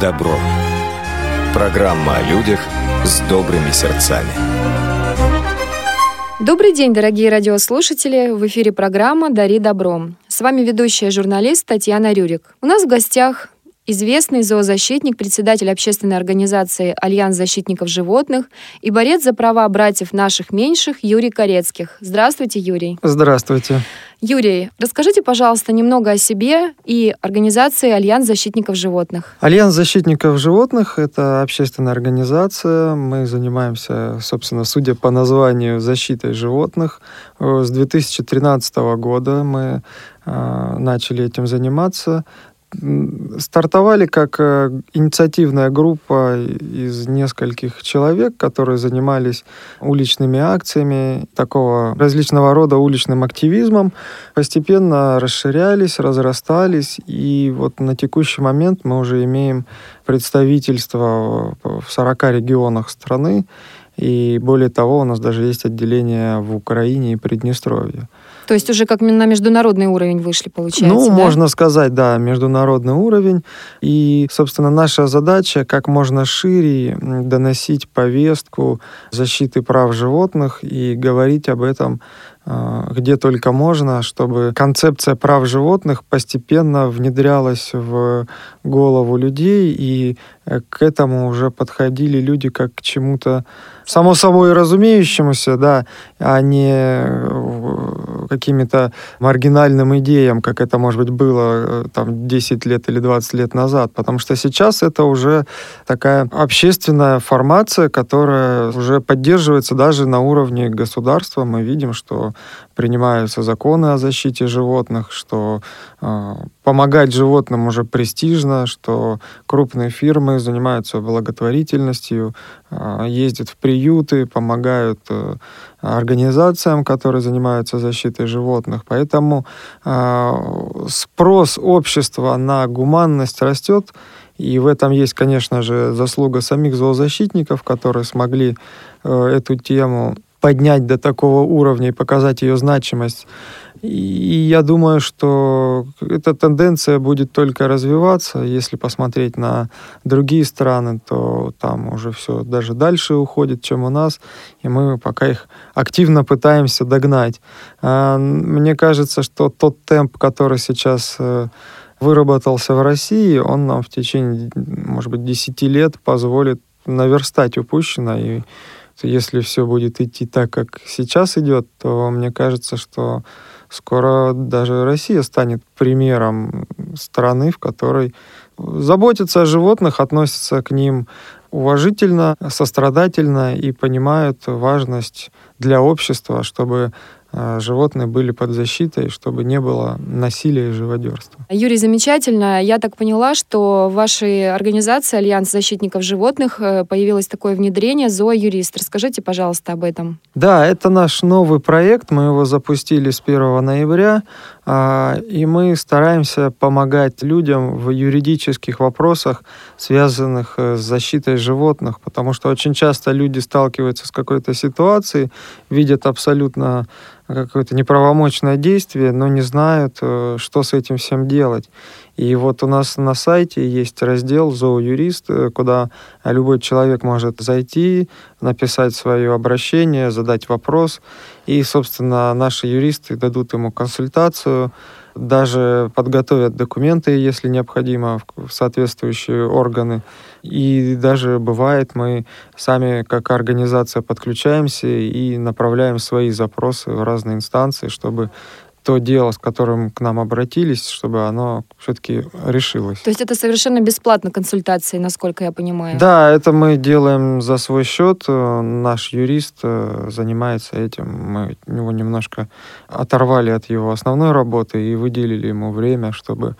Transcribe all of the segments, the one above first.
добро». Программа о людях с добрыми сердцами. Добрый день, дорогие радиослушатели! В эфире программа «Дари добро». С вами ведущая журналист Татьяна Рюрик. У нас в гостях известный зоозащитник, председатель общественной организации «Альянс защитников животных» и борец за права братьев наших меньших Юрий Корецких. Здравствуйте, Юрий. Здравствуйте. Юрий, расскажите, пожалуйста, немного о себе и организации «Альянс защитников животных». Альянс защитников животных — это общественная организация. Мы занимаемся, собственно, судя по названию, защитой животных. С 2013 года мы э, начали этим заниматься стартовали как э, инициативная группа из нескольких человек, которые занимались уличными акциями, такого различного рода уличным активизмом, постепенно расширялись, разрастались, и вот на текущий момент мы уже имеем представительство в 40 регионах страны, и более того, у нас даже есть отделение в Украине и Приднестровье. То есть уже как на международный уровень вышли, получается, Ну, да? можно сказать, да, международный уровень. И, собственно, наша задача как можно шире доносить повестку защиты прав животных и говорить об этом где только можно, чтобы концепция прав животных постепенно внедрялась в голову людей, и э, к этому уже подходили люди как к чему-то само собой разумеющемуся, да, а не какими-то маргинальным идеям, как это, может быть, было э, там 10 лет или 20 лет назад. Потому что сейчас это уже такая общественная формация, которая уже поддерживается даже на уровне государства. Мы видим, что принимаются законы о защите животных, что э, помогать животным уже престижно, что крупные фирмы занимаются благотворительностью, э, ездят в приюты, помогают э, организациям, которые занимаются защитой животных. Поэтому э, спрос общества на гуманность растет, и в этом есть, конечно же, заслуга самих зоозащитников, которые смогли э, эту тему поднять до такого уровня и показать ее значимость. И я думаю, что эта тенденция будет только развиваться. Если посмотреть на другие страны, то там уже все даже дальше уходит, чем у нас. И мы пока их активно пытаемся догнать. А, мне кажется, что тот темп, который сейчас э, выработался в России, он нам в течение, может быть, 10 лет позволит наверстать упущенное и если все будет идти так, как сейчас идет, то мне кажется, что скоро даже Россия станет примером страны, в которой заботятся о животных, относятся к ним уважительно, сострадательно и понимают важность для общества, чтобы животные были под защитой, чтобы не было насилия и живодерства. Юрий, замечательно. Я так поняла, что в вашей организации Альянс защитников животных э, появилось такое внедрение «Зооюрист». Расскажите, пожалуйста, об этом. Да, это наш новый проект. Мы его запустили с 1 ноября. А, и мы стараемся помогать людям в юридических вопросах, связанных э, с защитой животных, потому что очень часто люди сталкиваются с какой-то ситуацией, видят абсолютно какое-то неправомочное действие, но не знают, э, что с этим всем делать. И вот у нас на сайте есть раздел «Зооюрист», э, куда любой человек может зайти, написать свое обращение, задать вопрос. И, собственно, наши юристы дадут ему консультацию, даже подготовят документы, если необходимо, в соответствующие органы. И даже бывает, мы сами как организация подключаемся и направляем свои запросы в разные инстанции, чтобы то дело, с которым к нам обратились, чтобы оно все-таки решилось. То есть это совершенно бесплатно консультации, насколько я понимаю? Да, это мы делаем за свой счет. Наш юрист э, занимается этим. Мы его немножко оторвали от его основной работы и выделили ему время, чтобы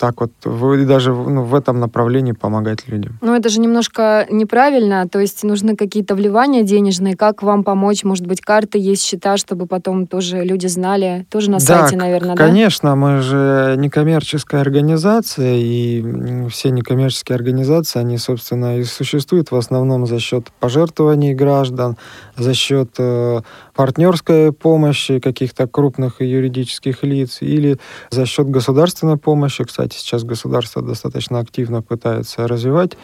так вот вы даже ну, в этом направлении помогать людям. Ну, это же немножко неправильно, то есть нужны какие-то вливания денежные, как вам помочь, может быть, карты есть, счета, чтобы потом тоже люди знали, тоже на да, сайте, наверное, да? конечно, мы же некоммерческая организация, и все некоммерческие организации, они, собственно, и существуют в основном за счет пожертвований граждан, за счет э, партнерской помощи каких-то крупных юридических лиц или за счет государственной помощи, кстати, кстати, сейчас государство достаточно активно пытается развивать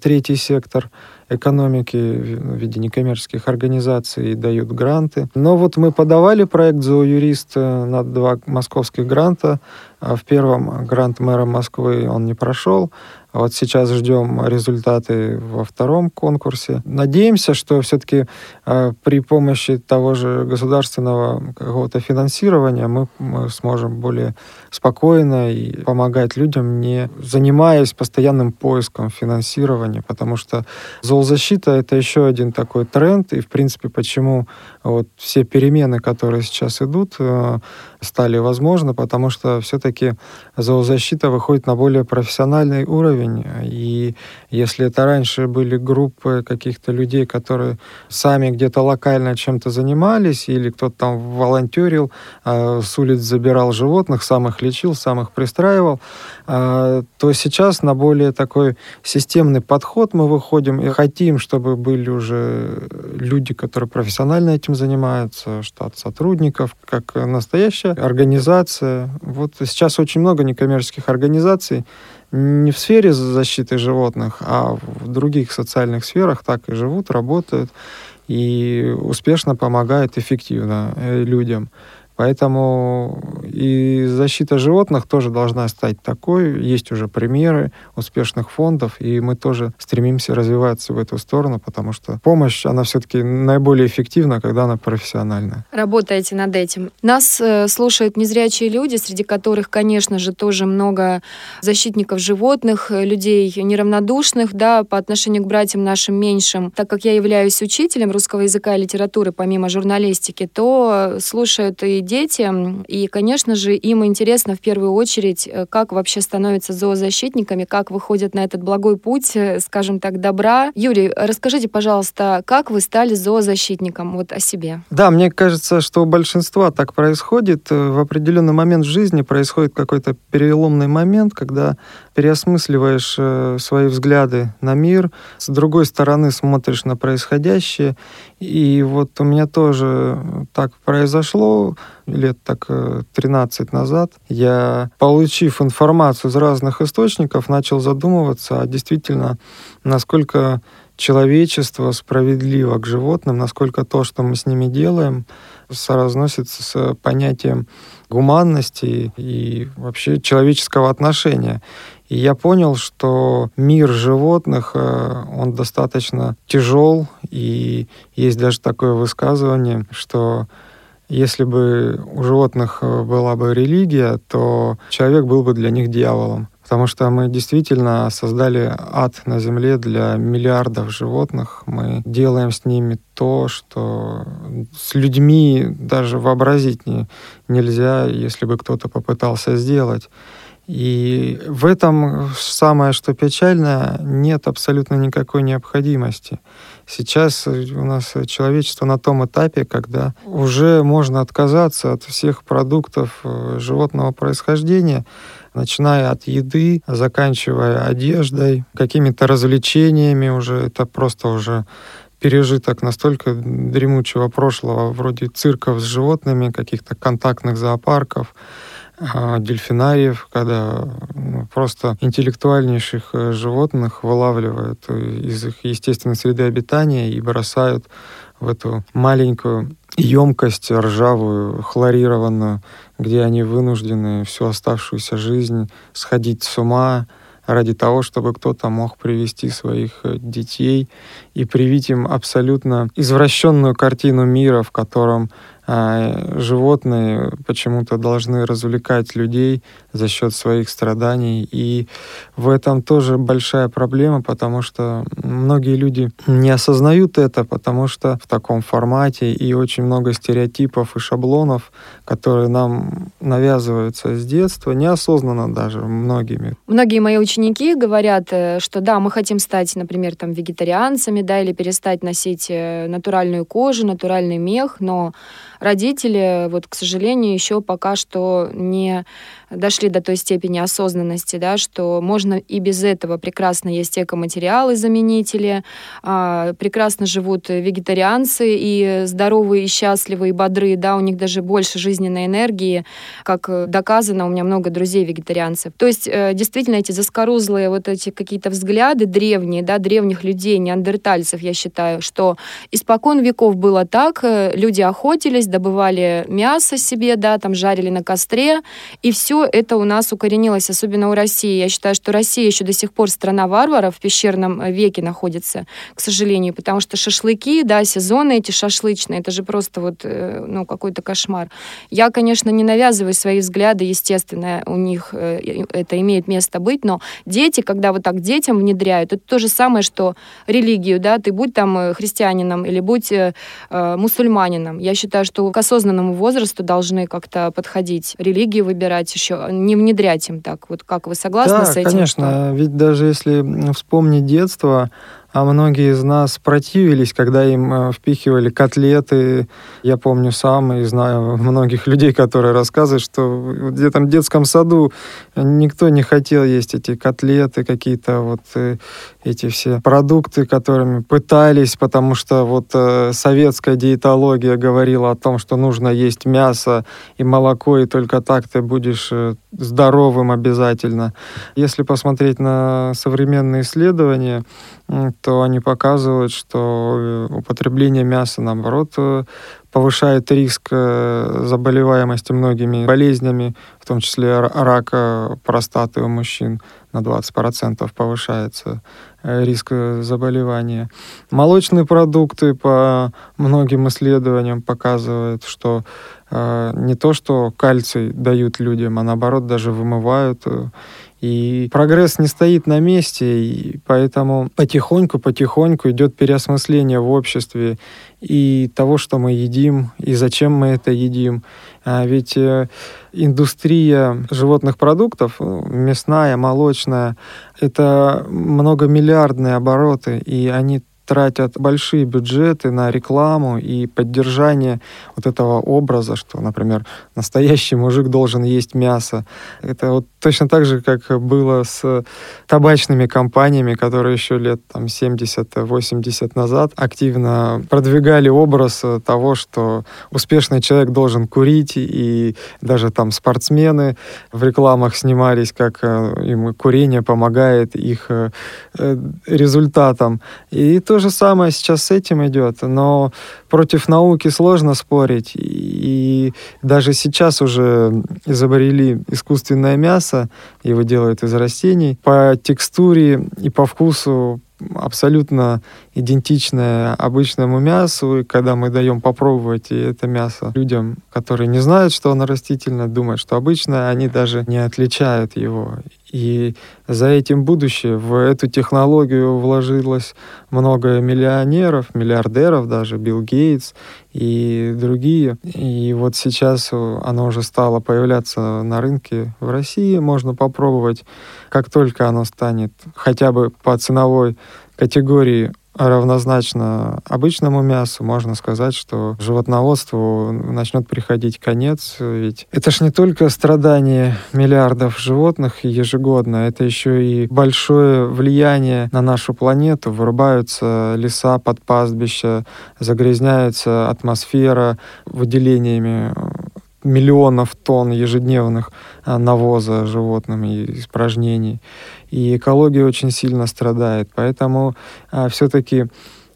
третий сектор экономики в виде некоммерческих организаций и дают гранты. Но вот мы подавали проект «Зооюрист» на два московских гранта. А в первом грант мэра Москвы он не прошел, вот сейчас ждем результаты во втором конкурсе. Надеемся, что все-таки э, при помощи того же государственного какого-то финансирования мы, мы сможем более спокойно и помогать людям, не занимаясь постоянным поиском финансирования, потому что зоозащита — это еще один такой тренд, и, в принципе, почему вот все перемены, которые сейчас идут, э, стали возможны, потому что все-таки зоозащита выходит на более профессиональный уровень. И если это раньше были группы каких-то людей, которые сами где-то локально чем-то занимались, или кто-то там волонтерил, а, с улиц забирал животных, сам их лечил, сам их пристраивал, а, то сейчас на более такой системный подход мы выходим и хотим, чтобы были уже люди, которые профессионально этим занимаются, штат сотрудников, как настоящая организация. Вот сейчас очень много некоммерческих организаций, не в сфере защиты животных, а в других социальных сферах так и живут, работают и успешно помогают эффективно э, людям. Поэтому и защита животных тоже должна стать такой. Есть уже примеры успешных фондов, и мы тоже стремимся развиваться в эту сторону, потому что помощь, она все-таки наиболее эффективна, когда она профессиональная. Работаете над этим. Нас э, слушают незрячие люди, среди которых, конечно же, тоже много защитников животных, э, людей неравнодушных, да, по отношению к братьям нашим меньшим. Так как я являюсь учителем русского языка и литературы, помимо журналистики, то слушают и дети. И, конечно же, им интересно в первую очередь, э, как вообще становятся зоозащитниками, как выходят на этот благой путь, э, скажем так, добра. Юрий, расскажите, пожалуйста, как вы стали зоозащитником? Вот о себе. Да, мне кажется, что у большинства так происходит. Э, в определенный момент в жизни происходит какой-то переломный момент, когда переосмысливаешь свои взгляды на мир, с другой стороны смотришь на происходящее. И вот у меня тоже так произошло лет так 13 э, назад, я, получив информацию из разных источников, начал задумываться, а действительно, насколько человечество справедливо к животным, насколько то, что мы с ними делаем, соразносится с понятием гуманности и вообще человеческого отношения. И я понял, что мир животных, э, он достаточно тяжел, и есть даже такое высказывание, что если бы у животных э, была бы религия, то человек был бы для них дьяволом. Потому что мы действительно создали ад на Земле для миллиардов животных. Мы делаем с ними то, что с людьми даже вообразить не, нельзя, если бы кто-то попытался сделать. И в этом самое, что печальное, нет абсолютно никакой необходимости. Сейчас у нас человечество на том этапе, когда уже можно отказаться от всех продуктов э, животного происхождения, начиная от еды, заканчивая одеждой, какими-то развлечениями уже. Это просто уже пережиток настолько дремучего прошлого, вроде цирков с животными, каких-то контактных зоопарков, дельфинариев, когда ну, просто интеллектуальнейших э, животных вылавливают из их естественной среды обитания и бросают в эту маленькую емкость ржавую, хлорированную, где они вынуждены всю оставшуюся жизнь сходить с ума ради того, чтобы кто-то мог привести своих э, детей и привить им абсолютно извращенную картину мира, в котором а животные почему-то должны развлекать людей за счет своих страданий. И в этом тоже большая проблема, потому что многие люди не осознают это, потому что в таком формате и очень много стереотипов и шаблонов, которые нам навязываются с детства, неосознанно даже многими. Многие мои ученики говорят, э, что да, мы хотим стать, например, там вегетарианцами, да, или перестать носить э, натуральную кожу, натуральный мех, но родители, вот, к сожалению, еще пока что не дошли до той степени осознанности, да, что можно и без этого прекрасно есть экоматериалы, заменители, а, прекрасно живут вегетарианцы и здоровые, и счастливые, и бодрые, да, у них даже больше жизненной энергии, как доказано, у меня много друзей вегетарианцев. То есть э, действительно эти заскорузлые вот эти какие-то взгляды древние, да, древних людей, неандертальцев, я считаю, что испокон веков было так, э, люди охотились, добывали мясо себе, да, там жарили на костре, и все это у нас укоренилось, особенно у России. Я считаю, что Россия еще до сих пор страна варваров в пещерном э, веке находится, к сожалению, потому что шашлыки, да, сезоны эти шашлычные, это же просто вот, э, ну, какой-то кошмар. Я, конечно, не навязываю свои взгляды, естественно, у них э, это имеет место быть, но дети, когда вот так детям внедряют, это то же самое, что религию, да, ты будь там христианином или будь мусульманином. Я считаю, что к осознанному возрасту должны как-то подходить, религию выбирать еще не внедрять им так? Вот как вы согласны да, с этим? конечно. Что... Ведь даже если вспомнить детство, а многие из нас противились, когда им э, впихивали котлеты. Я помню сам и знаю многих людей, которые рассказывают, что в детском саду никто не хотел есть эти котлеты, какие-то вот э, эти все продукты, которыми пытались, потому что вот э, советская диетология говорила о том, что нужно есть мясо и молоко, и только так ты будешь здоровым обязательно. Если посмотреть на современные исследования, то они показывают, что э, употребление мяса, наоборот, э, повышает риск э, заболеваемости многими болезнями, в том числе рака простаты у мужчин на 20% повышается риск заболевания. Молочные продукты по многим исследованиям показывают, что э, не то, что кальций дают людям, а наоборот даже вымывают и прогресс не стоит на месте, и поэтому потихоньку-потихоньку идет переосмысление в обществе и того, что мы едим, и зачем мы это едим. А ведь э, индустрия животных продуктов, ну, мясная, молочная, это многомиллиардные обороты, и они тратят большие бюджеты на рекламу и поддержание вот этого образа, что, например, настоящий мужик должен есть мясо. Это вот точно так же, как было с табачными компаниями, которые еще лет там, 70-80 назад активно продвигали образ того, что успешный человек должен курить, и даже там спортсмены в рекламах снимались, как э, им курение помогает их э, э, результатам. И то же самое сейчас с этим идет, но против науки сложно спорить. И даже сейчас уже изобрели искусственное мясо, его делают из растений. По текстуре и по вкусу абсолютно идентичное обычному мясу, и когда мы даем попробовать это мясо людям, которые не знают, что оно растительное, думают, что обычное, они даже не отличают его. И за этим будущее. В эту технологию вложилось много миллионеров, миллиардеров даже, Билл Гейтс и другие. И вот сейчас оно уже стало появляться на рынке в России. Можно попробовать, как только оно станет хотя бы по ценовой категории равнозначно обычному мясу, можно сказать, что животноводству начнет приходить конец. Ведь это ж не только страдания миллиардов животных ежегодно, это еще и большое влияние на нашу планету. Вырубаются леса под пастбища, загрязняется атмосфера выделениями миллионов тонн ежедневных а, навоза животным и испражнений. И экология очень сильно страдает. Поэтому а, все-таки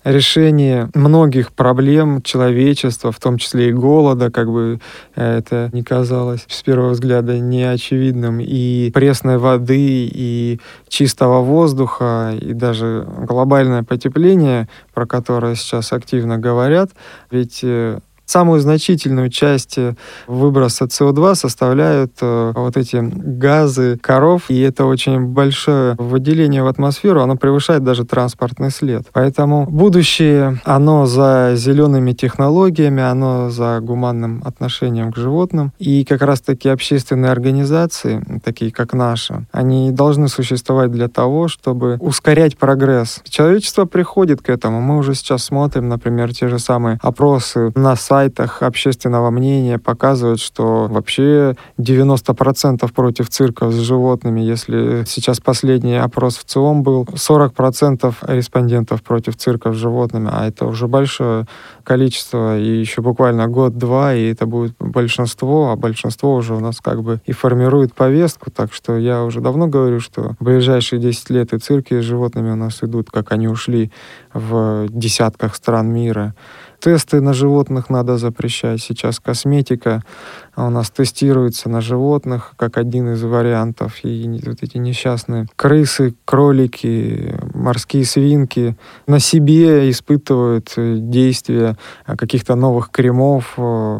решение многих проблем человечества, в том числе и голода, как бы э, это не казалось с первого взгляда неочевидным, и пресной воды, и чистого воздуха, и даже глобальное потепление, про которое сейчас активно говорят, ведь э, Самую значительную часть э, выброса СО2 составляют э, вот эти газы коров, и это очень большое выделение в атмосферу, оно превышает даже транспортный след. Поэтому будущее, оно за зелеными технологиями, оно за гуманным отношением к животным. И как раз-таки общественные организации, такие как наша, они должны существовать для того, чтобы ускорять прогресс. Человечество приходит к этому. Мы уже сейчас смотрим, например, те же самые опросы на сайте сайтах общественного мнения показывают, что вообще 90% против цирков с животными. Если сейчас последний опрос в ЦИОМ был, 40% респондентов против цирков с животными, а это уже большое количество, и еще буквально год-два, и это будет большинство, а большинство уже у нас как бы и формирует повестку, так что я уже давно говорю, что в ближайшие 10 лет и цирки с животными у нас идут, как они ушли в десятках стран мира. Тесты на животных надо запрещать. Сейчас косметика у нас тестируется на животных как один из вариантов. И вот эти несчастные крысы, кролики, морские свинки на себе испытывают действие каких-то новых кремов.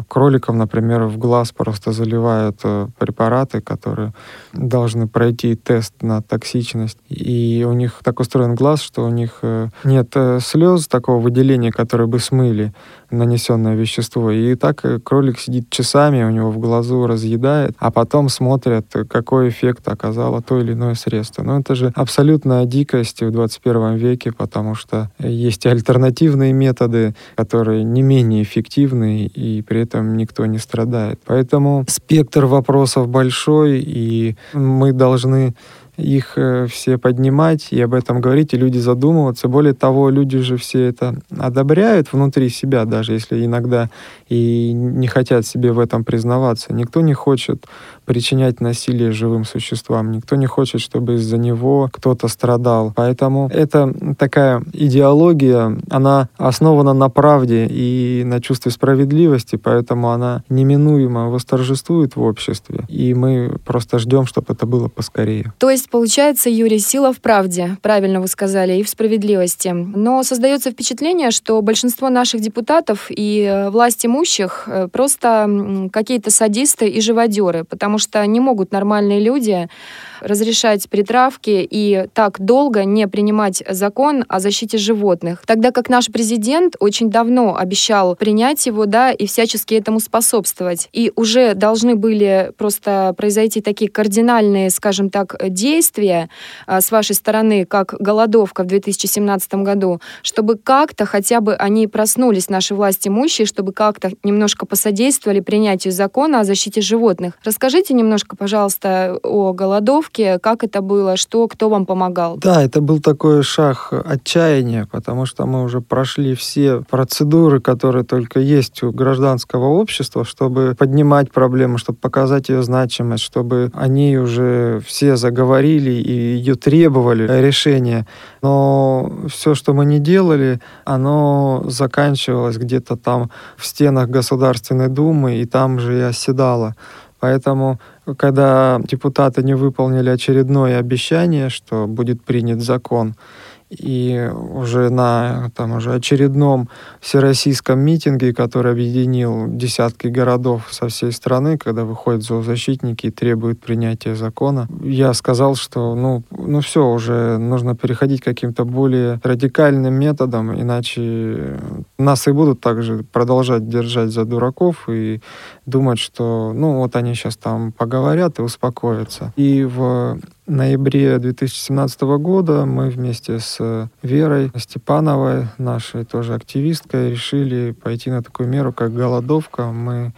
Кроликам, например, в глаз просто заливают э, препараты, которые должны пройти тест на токсичность. И у них так устроен глаз, что у них э, нет э, слез, такого выделения, которые бы смыли нанесенное вещество. И так э, кролик сидит часами, у него в глазу разъедает, а потом смотрят, какой эффект оказало то или иное средство. Но это же абсолютная дикость в 21 веке, потому что есть альтернативные методы, которые не менее эффективны, и при этом никто не страдает. Поэтому спектр вопросов большой, и мы должны их э, все поднимать и об этом говорить, и люди задумываться. Более того, люди же все это одобряют внутри себя, даже если иногда и не хотят себе в этом признаваться. Никто не хочет причинять насилие живым существам, никто не хочет, чтобы из-за него кто-то страдал. Поэтому это такая идеология, она основана на правде и на чувстве справедливости, поэтому она неминуемо восторжествует в обществе, и мы просто ждем, чтобы это было поскорее. То есть получается, Юрий, сила в правде, правильно вы сказали, и в справедливости. Но создается впечатление, что большинство наших депутатов и э, власть имущих э, просто какие-то садисты и живодеры, потому что не могут нормальные люди разрешать притравки и так долго не принимать закон о защите животных. Тогда как наш президент очень давно обещал принять его, да, и всячески этому способствовать. И уже должны были просто произойти такие кардинальные, скажем так, действия а, с вашей стороны, как голодовка в 2017 году, чтобы как-то хотя бы они проснулись, наши власти имущие, чтобы как-то немножко посодействовали принятию закона о защите животных. Расскажите немножко, пожалуйста, о голодовке, как это было, что, кто вам помогал? Да, это был такой шаг отчаяния, потому что мы уже прошли все процедуры, которые только есть у гражданского общества, чтобы поднимать проблему, чтобы показать ее значимость, чтобы они уже все заговорили и ее требовали решения. Но все, что мы не делали, оно заканчивалось где-то там в стенах Государственной Думы, и там же и оседало. Поэтому, когда депутаты не выполнили очередное обещание, что будет принят закон, и уже на там, уже очередном всероссийском митинге, который объединил десятки городов со всей страны, когда выходят зоозащитники и требуют принятия закона, я сказал, что ну, ну все, уже нужно переходить к каким-то более радикальным методам, иначе нас и будут также продолжать держать за дураков и думать, что ну вот они сейчас там поговорят и успокоятся. И в ноябре 2017 года мы вместе с Верой Степановой, нашей тоже активисткой, решили пойти на такую меру, как голодовка. Мы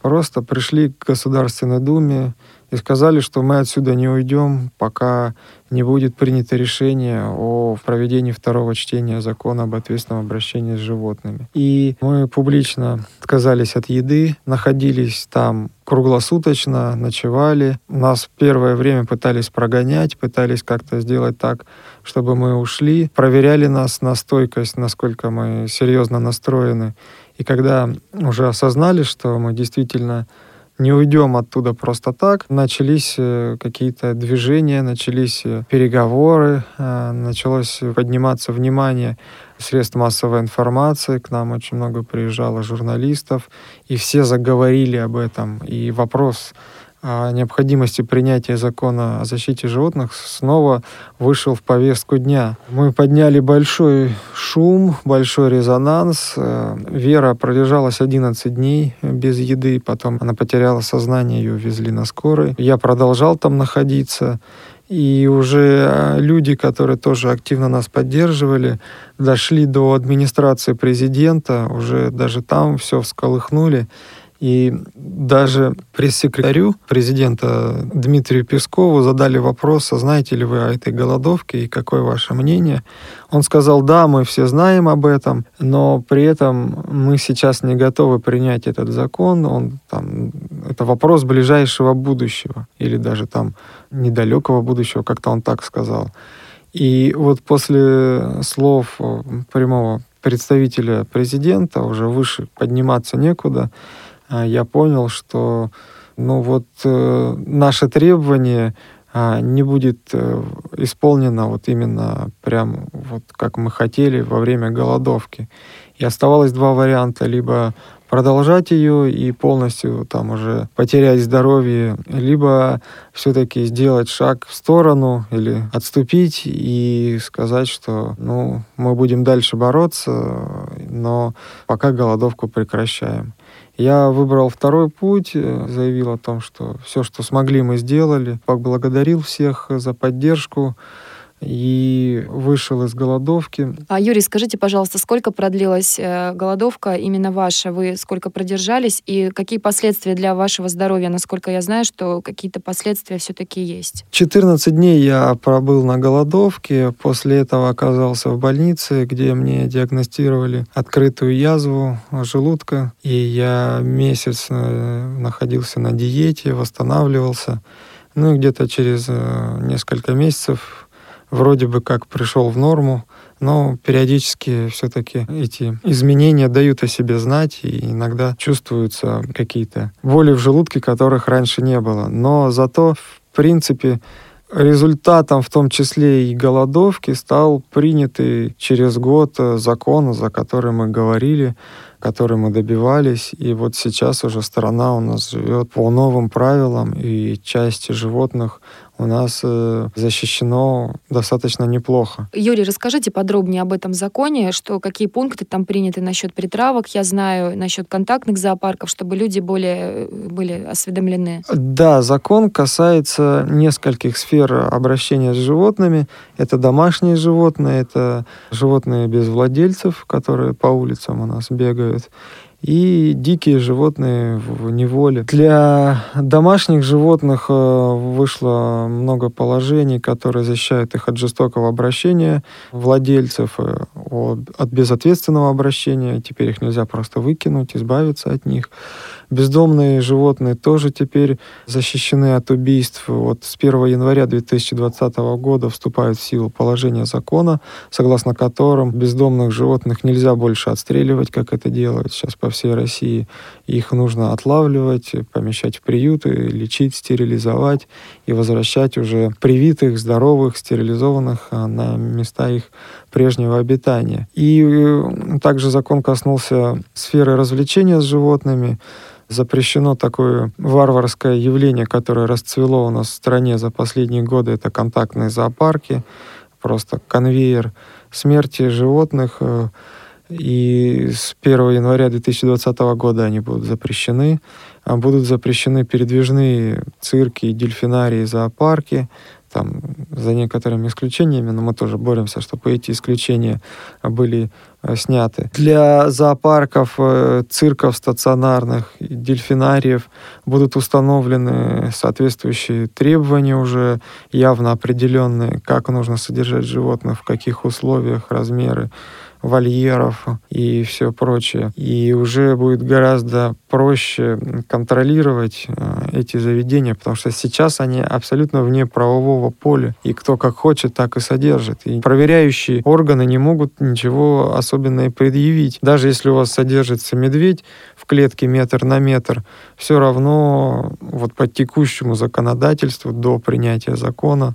просто пришли к Государственной Думе и сказали, что мы отсюда не уйдем, пока не будет принято решение о проведении второго чтения закона об ответственном обращении с животными. И мы публично отказались от еды, находились там круглосуточно, ночевали. Нас первое время пытались прогонять, пытались как-то сделать так, чтобы мы ушли. Проверяли нас на стойкость, насколько мы серьезно настроены. И когда уже осознали, что мы действительно не уйдем оттуда просто так. Начались э, какие-то движения, начались э, переговоры, э, началось подниматься внимание средств массовой информации, к нам очень много приезжало журналистов, и все заговорили об этом. И вопрос необходимости принятия закона о защите животных снова вышел в повестку дня. Мы подняли большой шум, большой резонанс. Э, Вера пролежалась 11 дней без еды, потом она потеряла сознание, ее везли на скорой. Я продолжал там находиться. И уже люди, которые тоже активно нас поддерживали, дошли до администрации президента, уже даже там все всколыхнули. И даже пресс-секретарю президента Дмитрию Пескову задали вопрос, а знаете ли вы о этой голодовке и какое ваше мнение. Он сказал, да, мы все знаем об этом, но при этом мы сейчас не готовы принять этот закон. Он, там, это вопрос ближайшего будущего или даже там недалекого будущего, как-то он так сказал. И вот после слов прямого представителя президента уже выше подниматься некуда, я понял, что ну вот э, наше требование а, не будет э, исполнено вот именно прям вот как мы хотели во время голодовки. Оставалось два варианта. Либо продолжать ее и полностью там уже потерять здоровье, либо все-таки сделать шаг в сторону или отступить и сказать, что ну, мы будем дальше бороться, но пока голодовку прекращаем. Я выбрал второй путь, э, заявил о том, что все, что смогли, мы сделали. Поблагодарил всех за поддержку и вышел из голодовки. А, Юрий, скажите, пожалуйста, сколько продлилась э, голодовка именно ваша? Вы сколько продержались и какие последствия для вашего здоровья? Насколько я знаю, что какие-то последствия все-таки есть. 14 дней я пробыл на голодовке, после этого оказался в больнице, где мне диагностировали открытую язву желудка, и я месяц э, находился на диете, восстанавливался. Ну и где-то через э, несколько месяцев вроде бы как пришел в норму, но периодически все-таки эти изменения дают о себе знать, и иногда чувствуются какие-то боли в желудке, которых раньше не было. Но зато, в принципе, результатом в том числе и голодовки стал принятый через год закон, за который мы говорили, который мы добивались. И вот сейчас уже страна у нас живет по новым правилам, и часть животных у нас э, защищено достаточно неплохо. Юрий, расскажите подробнее об этом законе, что какие пункты там приняты насчет притравок, я знаю, насчет контактных зоопарков, чтобы люди более э, были осведомлены. Да, закон касается нескольких сфер обращения с животными. Это домашние животные, это животные без владельцев, которые по улицам у нас бегают и дикие животные в неволе. Для домашних животных э, вышло много положений, которые защищают их от жестокого обращения владельцев, э, от безответственного обращения. Теперь их нельзя просто выкинуть, избавиться от них. Бездомные животные тоже теперь защищены от убийств. Вот с 1 января 2020 года вступает в силу положение закона, согласно которым бездомных животных нельзя больше отстреливать, как это делают сейчас по всей России. Их нужно отлавливать, помещать в приюты, лечить, стерилизовать и возвращать уже привитых, здоровых, стерилизованных а, на места их прежнего обитания. И э, также закон коснулся сферы развлечения с животными запрещено такое варварское явление, которое расцвело у нас в стране за последние годы. Это контактные зоопарки, просто конвейер смерти животных. И с 1 января 2020 года они будут запрещены. А будут запрещены передвижные цирки, дельфинарии, зоопарки там, за некоторыми исключениями, но мы тоже боремся, чтобы эти исключения были э, сняты. Для зоопарков, э, цирков стационарных, дельфинариев будут установлены соответствующие требования уже явно определенные, как нужно содержать животных, в каких условиях, размеры вольеров и все прочее. И уже будет гораздо проще контролировать э, эти заведения, потому что сейчас они абсолютно вне правового поля, и кто как хочет, так и содержит. И проверяющие органы не могут ничего особенного предъявить. Даже если у вас содержится медведь в клетке метр на метр, все равно вот по текущему законодательству до принятия закона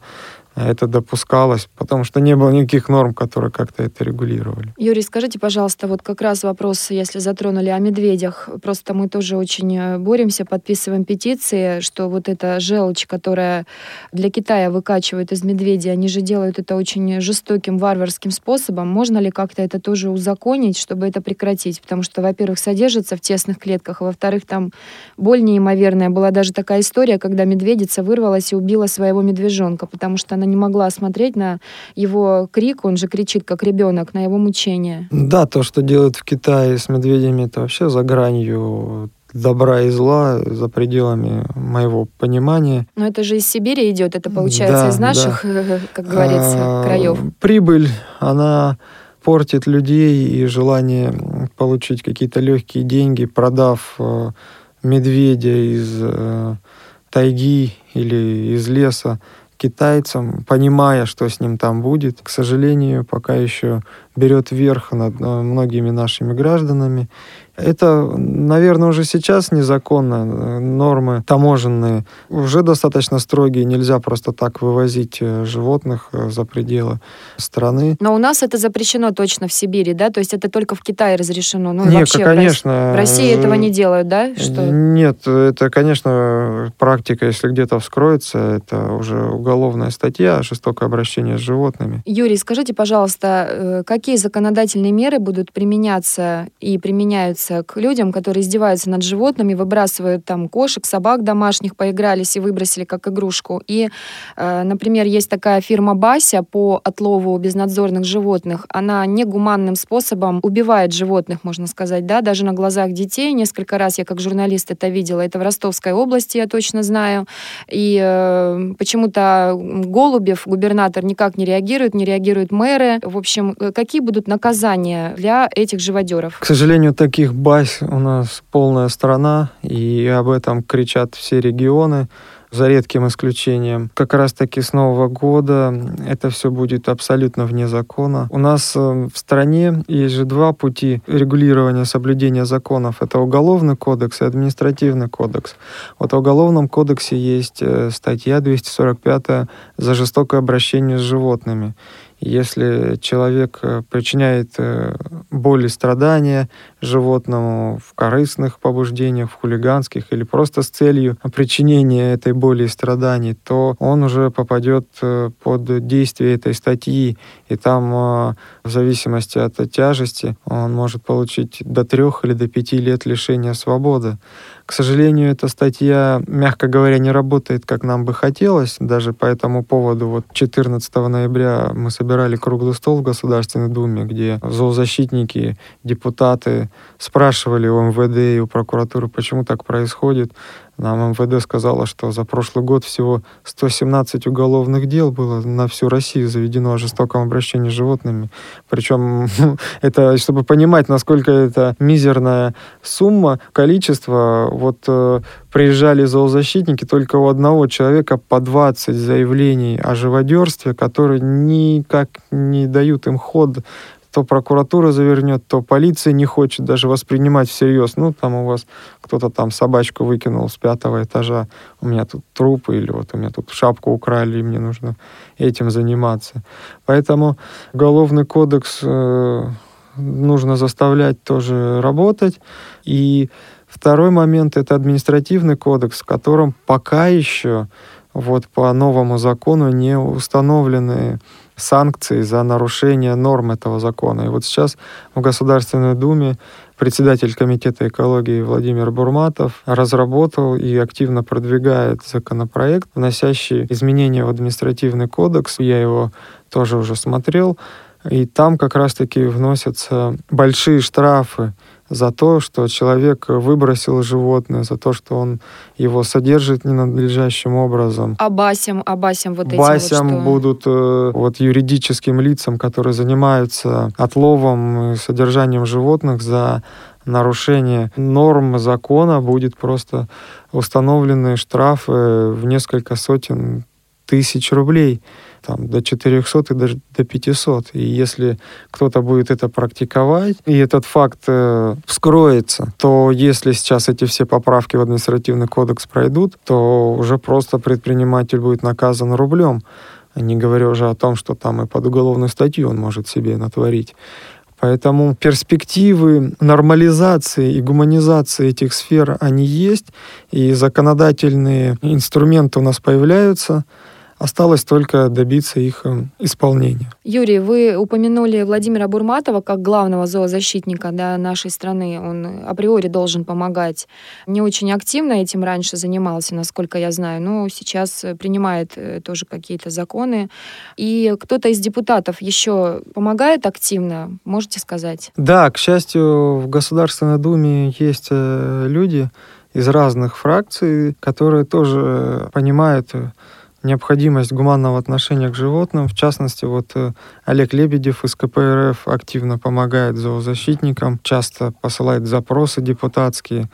это допускалось, потому что не было никаких норм, которые как-то это регулировали. Юрий, скажите, пожалуйста, вот как раз вопрос, если затронули о медведях, просто мы тоже очень э, боремся, подписываем петиции, что вот эта желчь, которая для Китая выкачивают из медведей, они же делают это очень жестоким, варварским способом. Можно ли как-то это тоже узаконить, чтобы это прекратить? Потому что, во-первых, содержится в тесных клетках, а во-вторых, там боль неимоверная. Была даже такая история, когда медведица вырвалась и убила своего медвежонка, потому что она не могла смотреть на его крик, он же кричит как ребенок, на его мучение. Да, то, что делают в Китае с медведями, это вообще за гранью добра и зла за пределами моего понимания. Но это же из Сибири идет, это получается да, из наших, да. как говорится, а, краев. Прибыль, она портит людей и желание получить какие-то легкие деньги, продав э, медведя из э, тайги или из леса китайцам, понимая, что с ним там будет, к сожалению, пока еще берет верх над э, многими нашими гражданами. Это, наверное, уже сейчас незаконно. Нормы таможенные уже достаточно строгие. Нельзя просто так вывозить э, животных э, за пределы страны. Но у нас это запрещено точно в Сибири, да? То есть это только в Китае разрешено? Ну, Нет, вообще, конечно. В России этого не делают, да? Что? Нет, это, конечно, практика, если где-то вскроется, это уже уголовная статья, жестокое обращение с животными. Юрий, скажите, пожалуйста, э, какие законодательные меры будут применяться и применяются относятся к людям, которые издеваются над животными, выбрасывают там кошек, собак домашних, поигрались и выбросили как игрушку. И, э, например, есть такая фирма Бася по отлову безнадзорных животных. Она негуманным способом убивает животных, можно сказать, да, даже на глазах детей. Несколько раз я как журналист это видела. Это в Ростовской области, я точно знаю. И э, почему-то Голубев, губернатор, никак не реагирует, не реагируют мэры. В общем, э, какие будут наказания для этих живодеров? К сожалению, таких Бась у нас полная страна, и об этом кричат все регионы, за редким исключением. Как раз-таки с Нового года это все будет абсолютно вне закона. У нас э, в стране есть же два пути регулирования соблюдения законов. Это уголовный кодекс и административный кодекс. Вот в уголовном кодексе есть э, статья 245 за жестокое обращение с животными. Если человек э, причиняет боль и страдания животному в корыстных побуждениях, в хулиганских или просто с целью причинения этой боли и страданий, то он уже попадет э, под действие этой статьи. И там в зависимости от тяжести он может получить до трех или до пяти лет лишения свободы. К сожалению, эта статья, мягко говоря, не работает, как нам бы хотелось. Даже по этому поводу вот 14 ноября мы собирали круглый стол в Государственной Думе, где зоозащитники, депутаты спрашивали у МВД и у прокуратуры, почему так происходит. Нам МВД сказала, что за прошлый год всего 117 уголовных дел было на всю Россию заведено о жестоком обращении с животными. Причем это, чтобы понимать, насколько это мизерная сумма, количество. Вот э, приезжали зоозащитники, только у одного человека по 20 заявлений о живодерстве, которые никак не дают им ход то прокуратура завернет, то полиция не хочет даже воспринимать всерьез. Ну, там у вас кто-то там собачку выкинул с пятого этажа, у меня тут труп, или вот у меня тут шапку украли, и мне нужно этим заниматься. Поэтому уголовный кодекс э, нужно заставлять тоже работать. И второй момент — это административный кодекс, в котором пока еще вот по новому закону не установлены санкции за нарушение норм этого закона. И вот сейчас в Государственной Думе председатель Комитета экологии Владимир Бурматов разработал и активно продвигает законопроект, вносящий изменения в административный кодекс. Я его тоже уже смотрел. И там как раз-таки вносятся большие штрафы за то, что человек выбросил животное, за то, что он его содержит ненадлежащим образом. А басям, а басям вот этим басям вот что? будут э, вот юридическим лицам, которые занимаются отловом и содержанием животных за нарушение норм закона будет просто установлены штрафы в несколько сотен тысяч рублей там, до 400 и даже до 500. И если кто-то будет это практиковать, и этот факт э, вскроется, то если сейчас эти все поправки в административный кодекс пройдут, то уже просто предприниматель будет наказан рублем. не говоря уже о том, что там и под уголовную статью он может себе натворить. Поэтому перспективы нормализации и гуманизации этих сфер, они есть, и законодательные инструменты у нас появляются – Осталось только добиться их э, исполнения. Юрий, вы упомянули Владимира Бурматова как главного зоозащитника да, нашей страны. Он априори должен помогать. Не очень активно этим раньше занимался, насколько я знаю, но сейчас принимает э, тоже какие-то законы. И кто-то из депутатов еще помогает активно, можете сказать? Да, к счастью, в Государственной Думе есть э, люди из разных фракций, которые тоже понимают необходимость гуманного отношения к животным. В частности, вот э, Олег Лебедев из КПРФ активно помогает зоозащитникам, часто посылает запросы депутатские,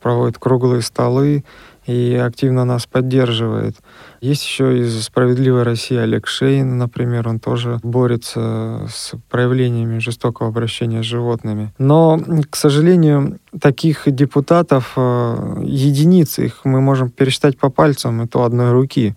проводит круглые столы и активно нас поддерживает. Есть еще из «Справедливой России» Олег Шейн, например, он тоже борется с проявлениями жестокого обращения с животными. Но, к сожалению, таких депутатов э, единицы, их мы можем пересчитать по пальцам, и то одной руки.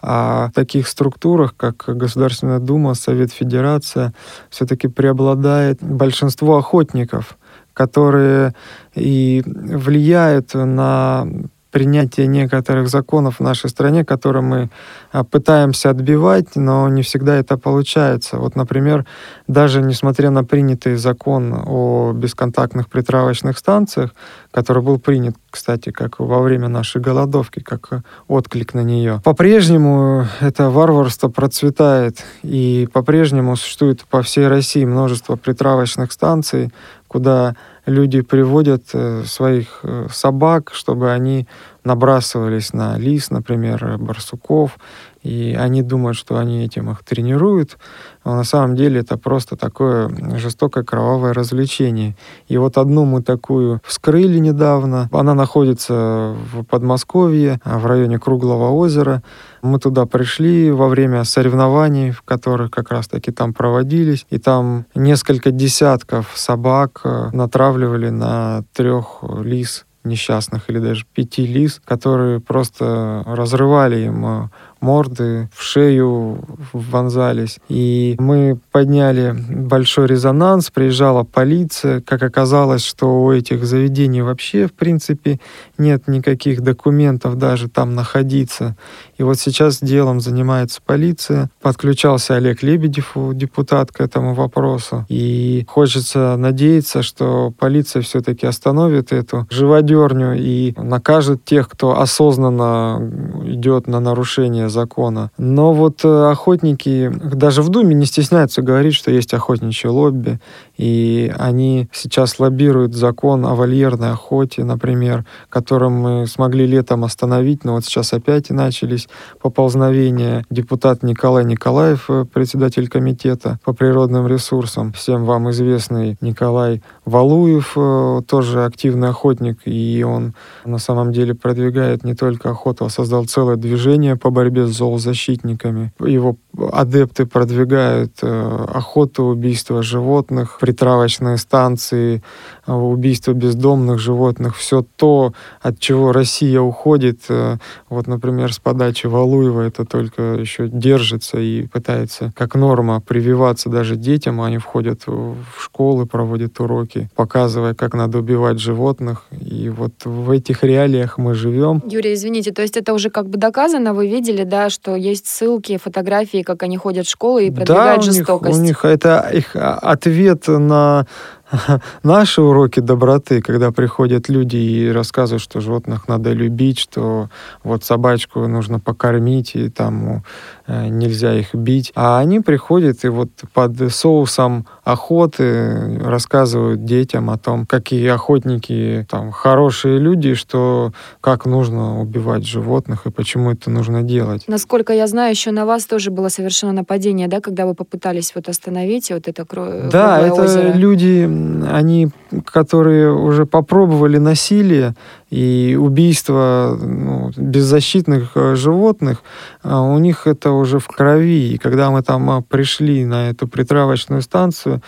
А в таких структурах, как Государственная Дума, Совет Федерация, все-таки преобладает большинство охотников, которые и влияют на принятие некоторых законов в нашей стране, которые мы а, пытаемся отбивать, но не всегда это получается. Вот, например, даже несмотря на принятый закон о бесконтактных притравочных станциях, который был принят, кстати, как во время нашей голодовки, как отклик на нее, по-прежнему это варварство процветает, и по-прежнему существует по всей России множество притравочных станций, куда люди приводят э, своих э, собак, чтобы они набрасывались на лис, например, барсуков, и они думают, что они этим их тренируют, но на самом деле это просто такое жестокое кровавое развлечение. И вот одну мы такую вскрыли недавно. Она находится в Подмосковье, в районе Круглого озера. Мы туда пришли во время соревнований, в которых как раз-таки там проводились, и там несколько десятков собак э, натравливали на трех лис несчастных или даже пяти лис, которые просто разрывали им э, морды в шею вонзались. И мы подняли большой резонанс, приезжала полиция. Как оказалось, что у этих заведений вообще, в принципе, нет никаких документов даже там находиться. И вот сейчас делом занимается полиция. Подключался Олег Лебедев, депутат, к этому вопросу. И хочется надеяться, что полиция все-таки остановит эту живодерню и накажет тех, кто осознанно идет на нарушение закона. Но вот э, охотники даже в Думе не стесняются говорить, что есть охотничье лобби, и они сейчас лоббируют закон о вольерной охоте, например, которым мы смогли летом остановить, но вот сейчас опять начались поползновения. Депутат Николай Николаев, э, председатель комитета по природным ресурсам, всем вам известный Николай Валуев, э, тоже активный охотник, и он на самом деле продвигает не только охоту, а создал целое движение по борьбе с зоозащитниками. Его адепты продвигают э, охоту, убийство животных, притравочные станции, э, убийство бездомных животных, все то, от чего Россия уходит. Э, вот, например, с подачи Валуева это только еще держится и пытается как норма прививаться даже детям. Они входят в школы, проводят уроки, показывая, как надо убивать животных. И вот в этих реалиях мы живем. Юрий, извините, то есть это уже как бы доказано, вы видели, да, что есть ссылки, фотографии, как они ходят в школу и продвигают да, у жестокость. Них, у них это их ответ на наши уроки доброты, когда приходят люди и рассказывают, что животных надо любить, что вот собачку нужно покормить, и там э, нельзя их бить. А они приходят и вот под соусом охоты рассказывают детям о том, какие охотники там хорошие люди, что как нужно убивать животных и почему это нужно делать. Насколько я знаю, еще на вас тоже было совершено нападение, да, когда вы попытались вот остановить вот это кро... Да, это озеро. люди они, которые уже попробовали насилие, И убийство ну, беззащитных э, животных, э, у них это уже в крови. И когда мы там э, пришли на эту притравочную станцию,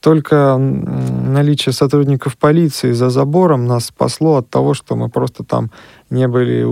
только наличие сотрудников полиции за забором нас спасло от того, что мы просто там не были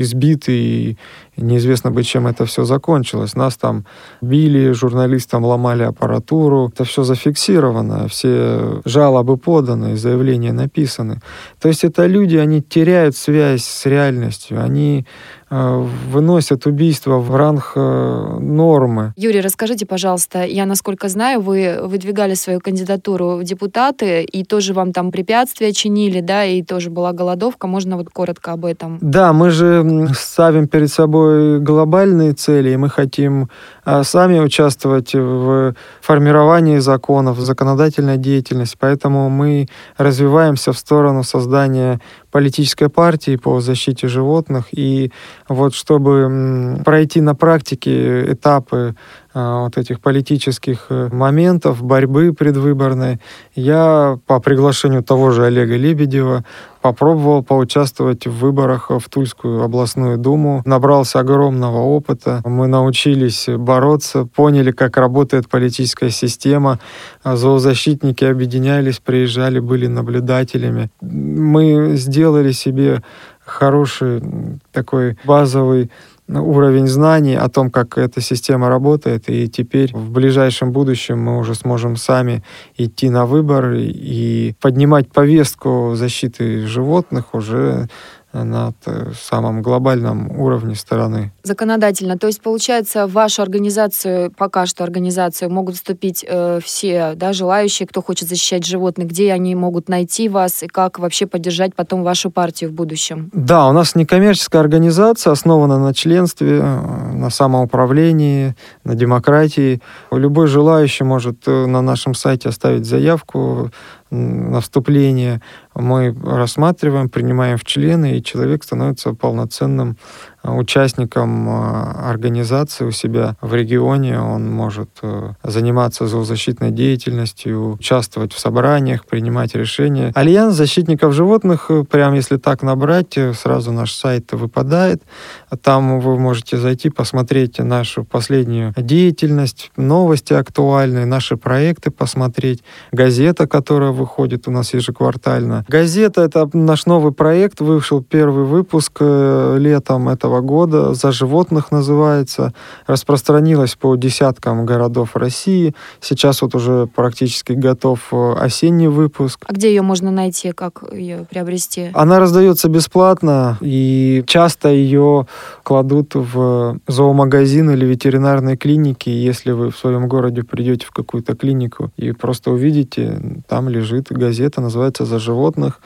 избиты, и неизвестно бы, чем это все закончилось. Нас там били, журналистам ломали аппаратуру. Это все зафиксировано, все жалобы поданы, заявления написаны. То есть это люди, они теряют связь с реальностью, они Э, выносят убийство в ранг э, нормы. Юрий, расскажите, пожалуйста, я, насколько знаю, вы выдвигали свою кандидатуру в депутаты, и тоже вам там препятствия чинили, да, и тоже была голодовка. Можно вот коротко об этом? Да, мы же ставим перед собой глобальные цели, и мы хотим э, сами участвовать в формировании законов, законодательной деятельности, поэтому мы развиваемся в сторону создания политической партии по защите животных. И вот чтобы пройти на практике этапы а, вот этих политических э, моментов, борьбы предвыборной, я по приглашению того же Олега Лебедева попробовал поучаствовать в выборах в Тульскую областную думу. Набрался огромного опыта. Мы научились бороться, поняли, как работает политическая система. Зоозащитники объединялись, приезжали, были наблюдателями. Мы сделали себе хороший такой базовый уровень знаний о том, как эта система работает, и теперь в ближайшем будущем мы уже сможем сами идти на выбор и поднимать повестку защиты животных уже на самом глобальном уровне стороны. Законодательно. То есть, получается, в вашу организацию, пока что организацию, могут вступить э, все да, желающие, кто хочет защищать животных, где они могут найти вас и как вообще поддержать потом вашу партию в будущем? Да, у нас некоммерческая организация, основана на членстве, э, на самоуправлении, на демократии. Любой желающий может э, на нашем сайте оставить заявку на вступление, мы рассматриваем, принимаем в члены, и человек становится полноценным участником а, организации у себя в регионе. Он может э, заниматься зоозащитной деятельностью, участвовать в собраниях, принимать решения. Альянс защитников животных, э, прям если так набрать, э, сразу наш сайт выпадает. Там вы можете зайти, посмотреть нашу последнюю деятельность, новости актуальные, наши проекты посмотреть, газета, которая выходит у нас ежеквартально. Газета — это наш новый проект, вышел первый выпуск летом этого года «За животных» называется, распространилась по десяткам городов России. Сейчас вот уже практически готов э, осенний выпуск. А где ее можно найти, как ее приобрести? Она раздается бесплатно, и часто ее кладут в зоомагазин или ветеринарной клиники. Если вы в своем городе придете в какую-то клинику и просто увидите, там лежит газета, называется «За животных».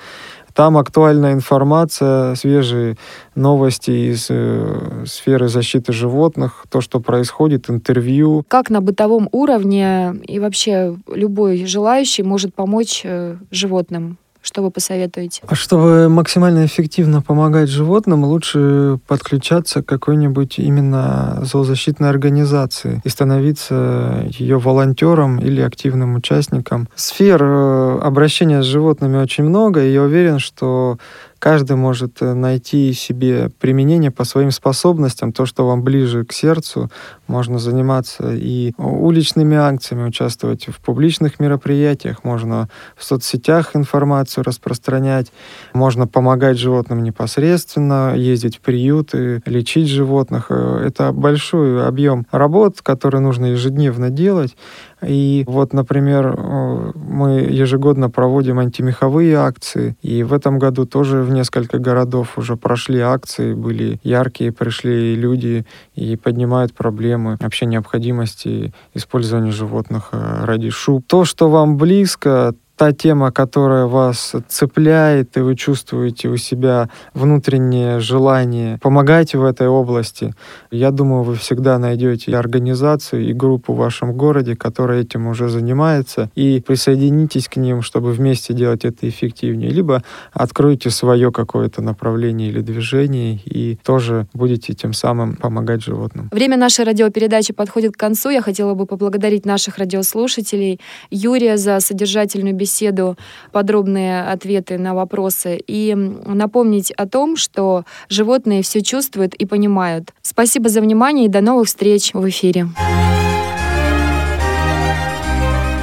Там актуальная информация, свежие новости из э, сферы защиты животных, то, что происходит, интервью. Как на бытовом уровне и вообще любой желающий может помочь э, животным? Что вы посоветуете? А чтобы максимально эффективно помогать животным, лучше подключаться к какой-нибудь именно зоозащитной организации и становиться ее волонтером или активным участником. Сфер э, обращения с животными очень много, и я уверен, что каждый может э, найти себе применение по своим способностям, то, что вам ближе к сердцу. Можно заниматься и уличными акциями, участвовать в публичных мероприятиях, можно в соцсетях информацию распространять, можно помогать животным непосредственно, ездить в приюты, лечить животных. Э, это большой объем работ, который нужно ежедневно делать. И вот, например, э, мы ежегодно проводим антимеховые акции, и в этом году тоже в несколько городов уже прошли акции, были яркие, пришли люди и поднимают проблемы вообще необходимости использования животных э, ради шуб. То, что вам близко, та тема, которая вас цепляет, и вы чувствуете у себя внутреннее желание помогать в этой области, я думаю, вы всегда найдете организацию, и группу в вашем городе, которая этим уже занимается, и присоединитесь к ним, чтобы вместе делать это эффективнее. Либо откройте свое какое-то направление или движение, и тоже будете тем самым помогать животным. Время нашей радиопередачи подходит к концу. Я хотела бы поблагодарить наших радиослушателей, Юрия за содержательную беседу беседу, подробные ответы на вопросы и напомнить о том, что животные все чувствуют и понимают. Спасибо за внимание и до новых встреч в эфире.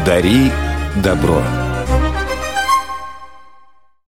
Дари добро.